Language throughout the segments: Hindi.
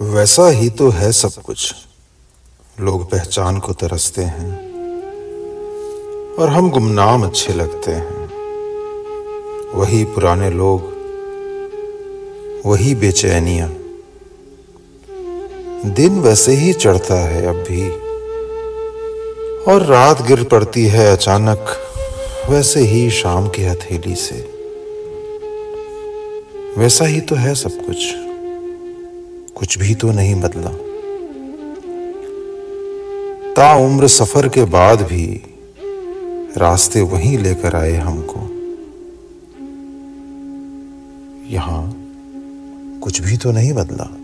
वैसा ही तो है सब कुछ। लोग पहचान को तरसते हैं और हम गुमनाम अच्छे लगते हैं। वही पुराने लोग, वही बेचैनियाँ। दिन वैसे ही चढ़ता है अब भी और रात गिर पड़ती है अचानक, वैसे ही शाम की हथेली से। वैसा ही तो है सब कुछ। कुछ भी तो नहीं बदला। ता उम्र सफ़र के बाद भी रास्ते वहीं लेकर आए हमको। यहाँ कुछ भी तो नहीं बदला।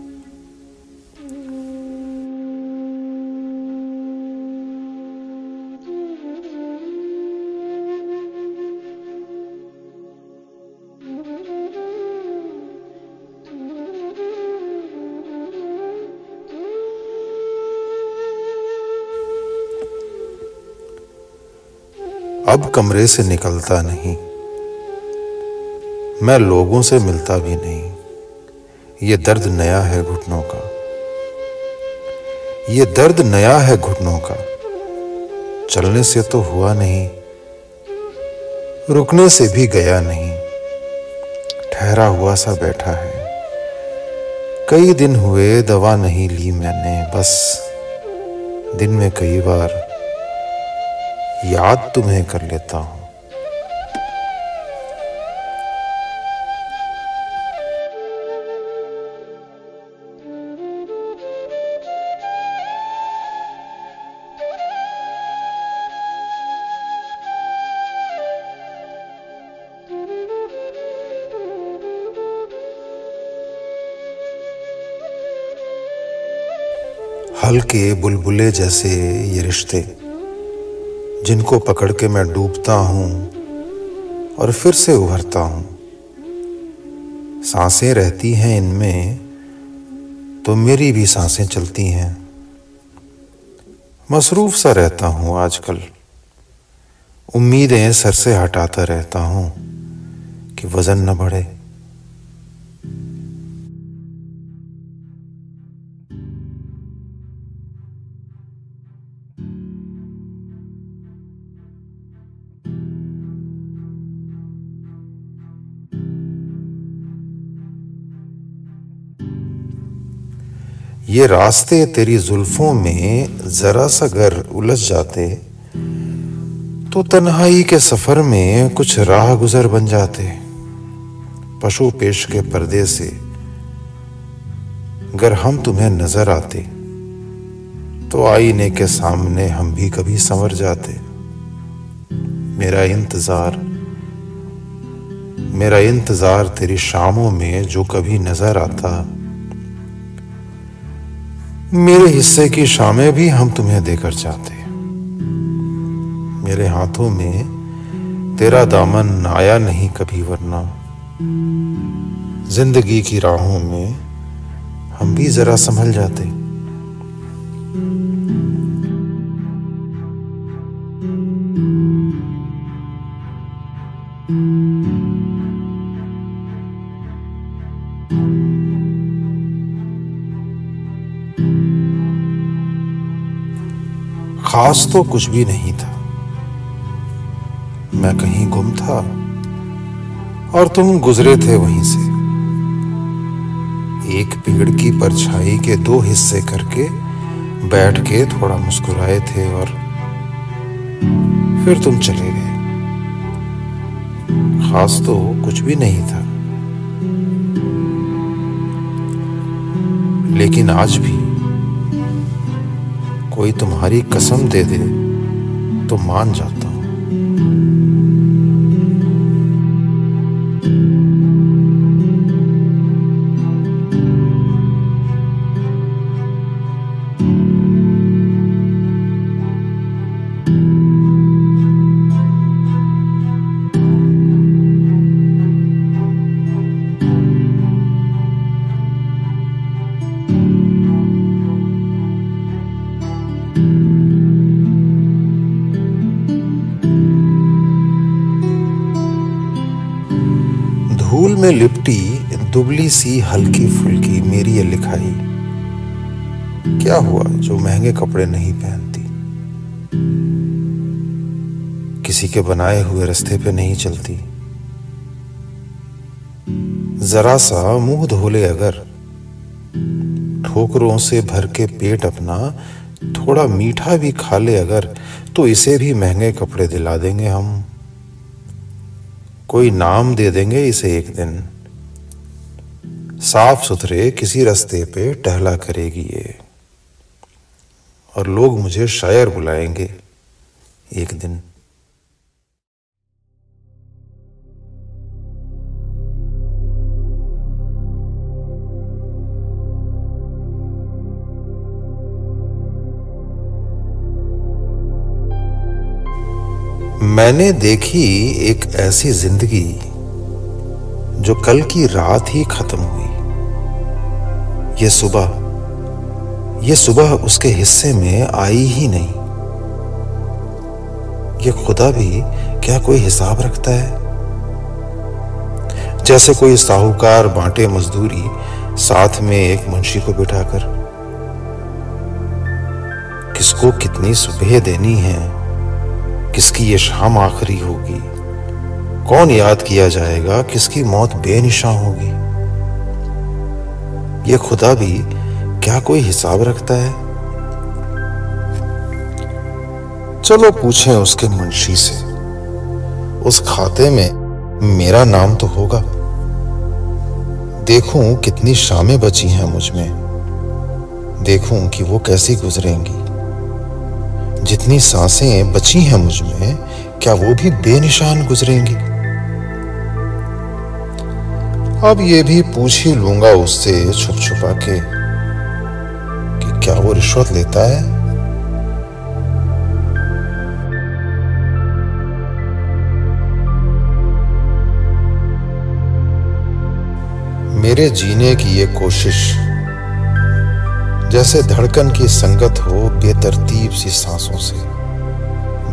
अब कमरे से निकलता नहीं। मैं लोगों से मिलता भी नहीं। ये दर्द नया है घुटनों का। ये दर्द नया है घुटनों का। चलने से तो हुआ नहीं। रुकने से भी गया नहीं। ठहरा हुआ सा बैठा है। कई दिन हुए, दवा नहीं ली मैंने, बस दिन में कई बार याद तुम्हें कर लेता हूँ। हल्के बुलबुले जैसे ये रिश्ते जिनको पकड़ के मैं डूबता हूँ और फिर से उभरता हूँ। साँसें रहती हैं इनमें तो मेरी भी साँसें चलती हैं। मसरूफ सा रहता हूँ आजकल। उम्मीदें सर से हटाता रहता हूँ कि वज़न न बढ़े। ये रास्ते तेरी जुल्फों में जरा सा घर उलझ जाते तो तन्हाई के सफ़र में कुछ राह गुजर बन जाते। पशु पेश के पर्दे से अगर हम तुम्हें नज़र आते तो आईने के सामने हम भी कभी संवर जाते। मेरा इंतज़ार मेरा इंतज़ार तेरी शामों में जो कभी नज़र आता मेरे हिस्से की शामें भी हम तुम्हें देकर जाते मेरे हाथों में तेरा दामन आया नहीं कभी, वरना ज़िंदगी की राहों में हम भी जरा संभल जाते। खास तो कुछ भी नहीं था। मैं कहीं गुम था और तुम गुजरे थे वहीं से। एक पेड़ की परछाई के दो हिस्से करके बैठ के थोड़ा मुस्कुराए थे और फिर तुम चले गए। खास तो कुछ भी नहीं था। लेकिन आज भी कोई तुम्हारी कसम दे दे तो मान जाता। धूल में लिपटी दुबली सी हल्की फुल्की मेरी ये लिखाई। क्या हुआ जो महँगे कपड़े नहीं पहनती? किसी के बनाए हुए रास्ते पे नहीं चलती। जरा सा मुँह धोले अगर, ठोकरों से भर के पेट अपना, थोड़ा मीठा भी खा ले अगर तो इसे भी महँगे कपड़े दिला देंगे हम। कोई नाम दे देंगे इसे एक दिन। साफ़ सुथरे किसी रास्ते पे टहला करेगी ये। और लोग मुझे शायर बुलाएँगे एक दिन। मैंने देखी एक ऐसी ज़िंदगी जो कल की रात ही खत्म हुई। ये सुबह ये सुबह उसके हिस्से में आई ही नहीं। ये खुदा भी क्या कोई हिसाब रखता है? जैसे कोई साहूकार बांटे मजदूरी साथ में एक मुंशी को बिठाकर। किसको कितनी सुबह देनी है? किसकी ये शाम आखिरी होगी? कौन याद किया जाएगा किसकी मौत बेनिशा होगी? ये खुदा भी क्या कोई हिसाब रखता है? चलो पूछें उसके मुंशी से। उस खाते में मेरा नाम तो होगा। देखूँ कितनी शामें बची हैं मुझमें। देखूँ कि वो कैसी गुजरेंगी। जितनी साँसें बची हैं मुझमें, क्या वो भी बेनिशान गुजरेंगी? अब ये भी पूछ ही लूँगा उससे छुप छुपा के कि क्या वो रिश्वत लेता है? मेरे जीने की ये कोशिश जैसे धड़कन की संगत हो बेतरतीब सी सांसों से,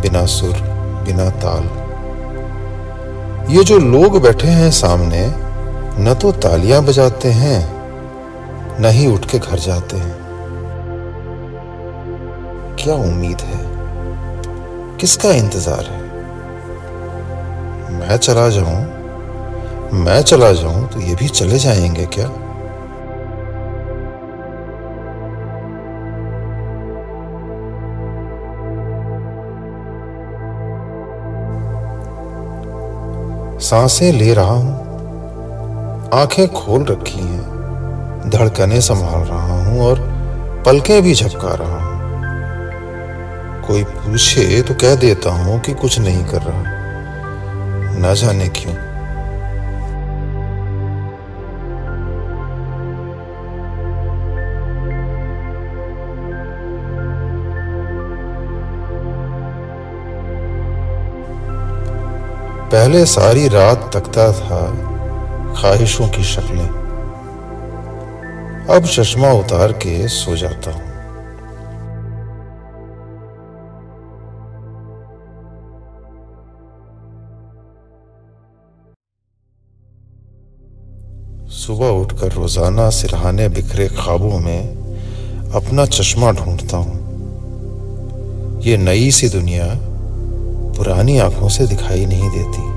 बिना सुर, बिना ताल। ये जो लोग बैठे हैं सामने, न तो तालियाँ बजाते हैं, न ही उठ के घर जाते हैं। क्या उम्मीद है? किसका इंतज़ार है? मैं चला जाऊँ? मैं चला जाऊँ तो ये भी चले जाएँगे क्या? साँसें ले रहा हूँ। आँखें खोल रखी हैं। धड़कने संभाल रहा हूँ और पलकें भी झपका रहा हूँ। कोई पूछे तो कह देता हूँ कि कुछ नहीं कर रहा। ना जाने क्यों। पहले सारी रात तकता था ख्वाहिशों की शक्लें। अब चश्मा उतार के सो जाता हूँ। सुबह उठकर रोज़ाना सिरहाने बिखरे ख्वाबों में अपना चश्मा ढूंढता हूँ। ये नई सी दुनिया पुरानी आँखों से दिखाई नहीं देती।